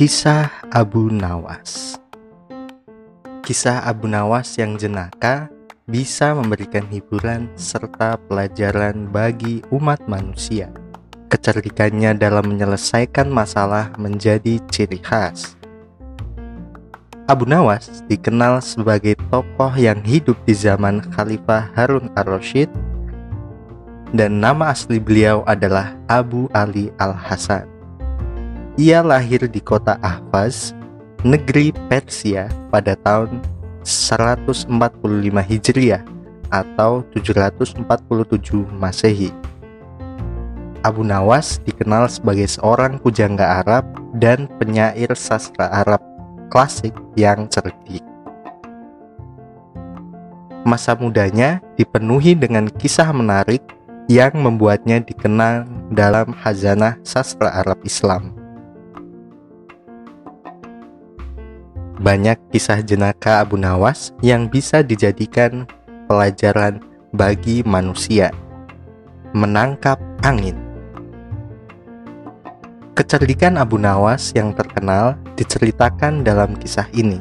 Kisah Abu Nawas Kisah Abu Nawas yang jenaka bisa memberikan hiburan serta pelajaran bagi umat manusia. Kecerdikannya dalam menyelesaikan masalah menjadi ciri khas. Abu Nawas dikenal sebagai tokoh yang hidup di zaman Khalifah Harun ar-Rasyid dan nama asli beliau adalah Abu Ali Al-Hasan. Ia lahir di kota Ahvaz, negeri Persia pada tahun 145 Hijriah atau 747 Masehi. Abu Nawas dikenal sebagai seorang pujangga Arab dan penyair sastra Arab klasik yang cerdik. Masa mudanya dipenuhi dengan kisah menarik yang membuatnya dikenal dalam hazanah sastra Arab Islam. Banyak kisah jenaka Abu Nawas yang bisa dijadikan pelajaran bagi manusia. Menangkap angin. Kecerdikan Abu Nawas yang terkenal diceritakan dalam kisah ini.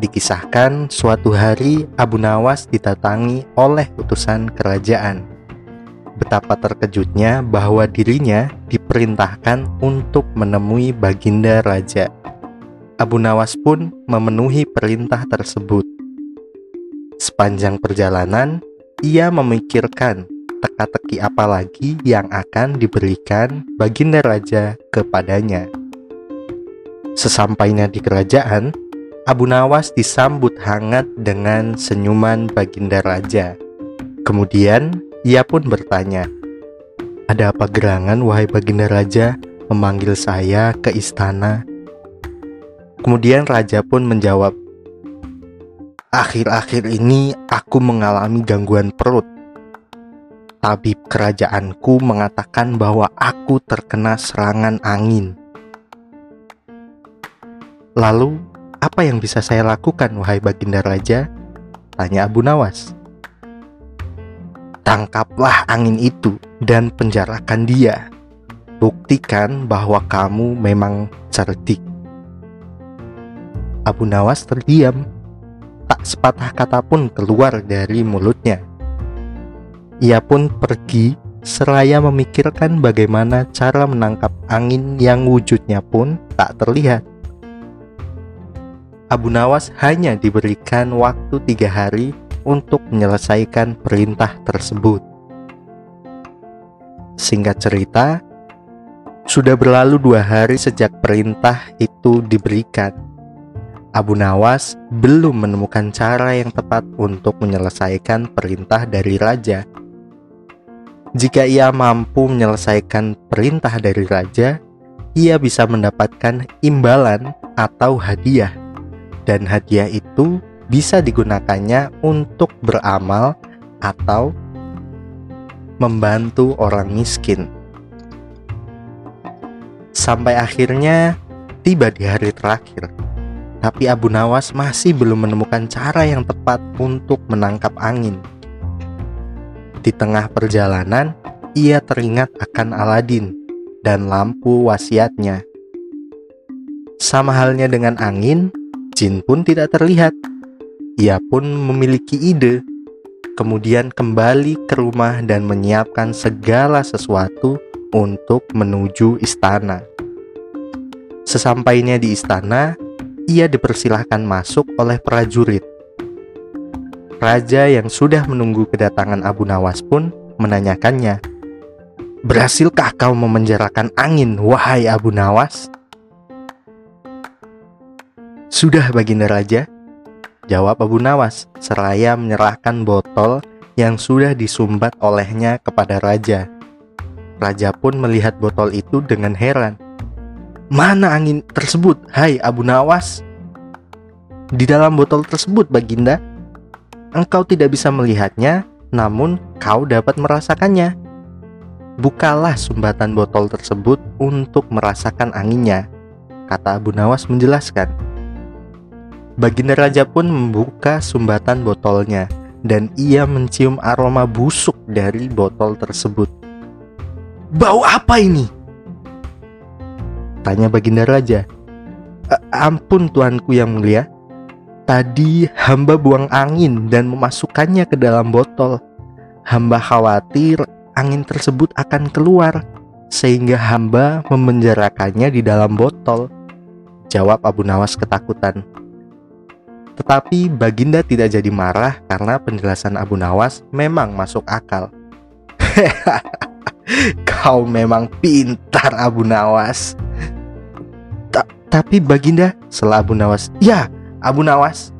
Dikisahkan suatu hari Abu Nawas ditatangi oleh utusan kerajaan. Betapa terkejutnya bahwa dirinya diperintahkan untuk menemui baginda raja Abu Nawas pun memenuhi perintah tersebut. Sepanjang perjalanan, ia memikirkan teka-teki apa lagi yang akan diberikan baginda raja kepadanya. Sesampainya di kerajaan, Abu Nawas disambut hangat dengan senyuman baginda raja. Kemudian, ia pun bertanya, "Ada apa gerangan, wahai baginda raja, memanggil saya ke istana?" Kemudian raja pun menjawab, Akhir-akhir ini aku mengalami gangguan perut. Tabib kerajaanku mengatakan bahwa aku terkena serangan angin. Lalu, apa yang bisa saya lakukan, wahai baginda raja? Tanya Abu Nawas. Tangkaplah angin itu dan penjarakan dia. Buktikan bahwa kamu memang cerdik. Abu Nawas terdiam. Tak sepatah kata pun keluar dari mulutnya. Ia pun pergi seraya memikirkan bagaimana cara menangkap angin yang wujudnya pun tak terlihat. Abu Nawas hanya diberikan waktu tiga hari untuk menyelesaikan perintah tersebut. Singkat cerita, sudah berlalu dua hari sejak perintah itu diberikan. Abu Nawas belum menemukan cara yang tepat untuk menyelesaikan perintah dari raja. Jika ia mampu menyelesaikan perintah dari raja, ia bisa mendapatkan imbalan atau hadiah, dan hadiah itu bisa digunakannya untuk beramal atau membantu orang miskin. Sampai akhirnya tiba di hari terakhir tapi Abu Nawas masih belum menemukan cara yang tepat untuk menangkap angin. Di tengah perjalanan, ia teringat akan Aladin dan lampu wasiatnya. Sama halnya dengan angin, jin pun tidak terlihat. Ia pun memiliki ide, kemudian kembali ke rumah dan menyiapkan segala sesuatu untuk menuju istana. Sesampainya di istana, ia dipersilahkan masuk oleh prajurit. Raja yang sudah menunggu kedatangan Abu Nawas pun menanyakannya, "Berhasilkah kau memenjarakan angin, wahai Abu Nawas?" "Sudah, Baginda Raja," jawab Abu Nawas seraya menyerahkan botol yang sudah disumbat olehnya kepada raja. Raja pun melihat botol itu dengan heran. Mana angin tersebut, hai Abu Nawas? Di dalam botol tersebut, Baginda. Engkau tidak bisa melihatnya, namun kau dapat merasakannya. Bukalah sumbatan botol tersebut untuk merasakan anginnya, kata Abu Nawas menjelaskan. Baginda Raja pun membuka sumbatan botolnya dan ia mencium aroma busuk dari botol tersebut. Bau apa ini? Tanya Baginda Raja. Ampun tuanku yang mulia, tadi hamba buang angin dan memasukkannya ke dalam botol. Hamba khawatir angin tersebut akan keluar, sehingga hamba memenjarakannya di dalam botol. Jawab Abu Nawas ketakutan. Tetapi Baginda tidak jadi marah karena penjelasan Abu Nawas memang masuk akal. Kau memang pintar Abu Nawas. Ta tapi Baginda, setelah Abu Nawas, ya Abu Nawas.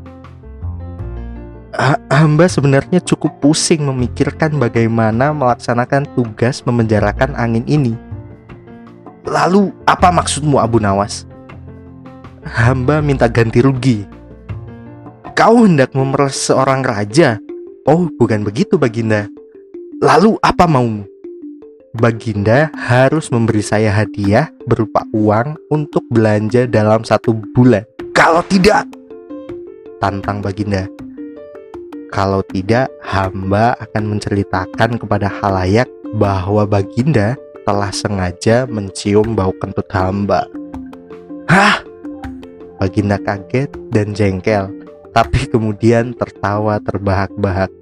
hamba sebenarnya cukup pusing memikirkan bagaimana melaksanakan tugas memenjarakan angin ini. Lalu apa maksudmu Abu Nawas? Hamba minta ganti rugi. Kau hendak memeras seorang raja? Oh, bukan begitu Baginda. Lalu apa maumu? Baginda harus memberi saya hadiah berupa uang untuk belanja dalam satu bulan. Kalau tidak, tantang Baginda. Kalau tidak, hamba akan menceritakan kepada halayak bahwa Baginda telah sengaja mencium bau kentut hamba. Hah? Baginda kaget dan jengkel, tapi kemudian tertawa terbahak-bahak.